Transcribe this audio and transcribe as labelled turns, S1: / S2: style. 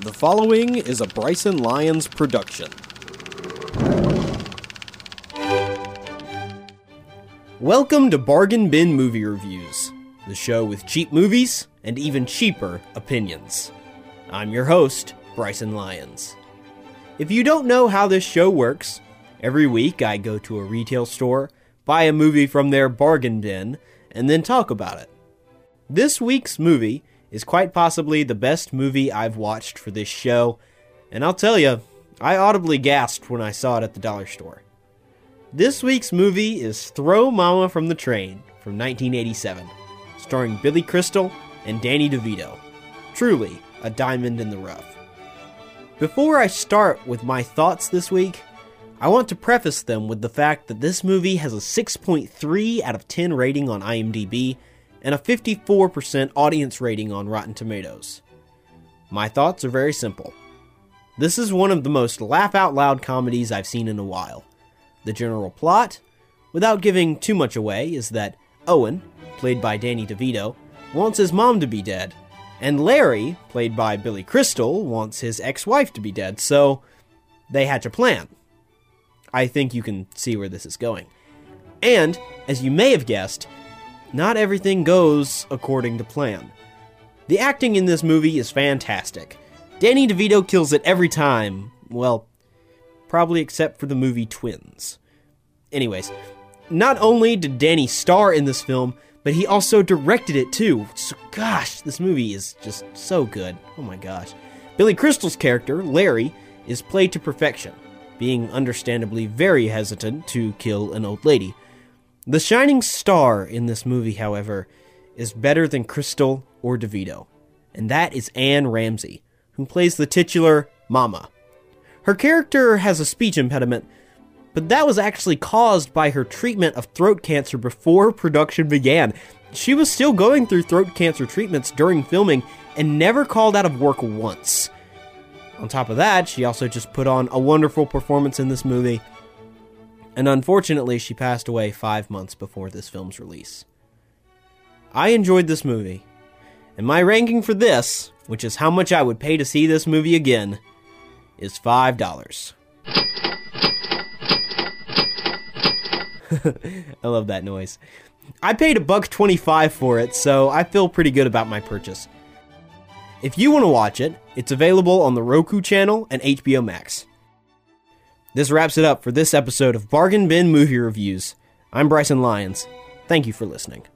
S1: The following is a Bryson Lyons production. Welcome to Bargain Bin Movie Reviews, the show with cheap movies and even cheaper opinions. I'm your host, Bryson Lyons. If you don't know how this show works, every week I go to a retail store, buy a movie from their bargain bin, and then talk about it. This week's movie is quite possibly the best movie I've watched for this show, and I'll tell you, I audibly gasped when I saw it at the dollar store. This week's movie is Throw Momma from the Train from 1987, starring Billy Crystal and Danny DeVito. Truly a diamond in the rough. Before I start with my thoughts this week, I want to preface them with the fact that this movie has a 6.3 out of 10 rating on IMDb and a 54% audience rating on Rotten Tomatoes. My thoughts are very simple. This is one of the most laugh out loud comedies I've seen in a while. The general plot, without giving too much away, is that Owen, played by Danny DeVito, wants his mom to be dead, and Larry, played by Billy Crystal, wants his ex wife to be dead, so they hatch a plan. I think you can see where this is going. And, as you may have guessed, not everything goes according to plan. The acting in this movie is fantastic. Danny DeVito kills it every time. Well, probably except for the movie Twins. Anyways, not only did Danny star in this film, but he also directed it too. So, gosh, this movie is just so good. Oh my gosh. Billy Crystal's character, Larry, is played to perfection, being understandably very hesitant to kill an old lady. The shining star in this movie, however, is better than Crystal or DeVito, and that is Anne Ramsey, who plays the titular Mama. Her character has a speech impediment, but that was actually caused by her treatment of throat cancer before production began. She was still going through throat cancer treatments during filming and never called out of work once. On top of that, she also just put on a wonderful performance in this movie, and unfortunately, she passed away five months before this film's release. I enjoyed this movie, and my ranking for this, which is how much I would pay to see this movie again, is $5. I love that noise. I paid a buck 25 for it, so I feel pretty good about my purchase. If you want to watch it, it's available on the Roku channel and HBO Max. This wraps it up for this episode of Bargain Bin Movie Reviews. I'm Bryson Lyons. Thank you for listening.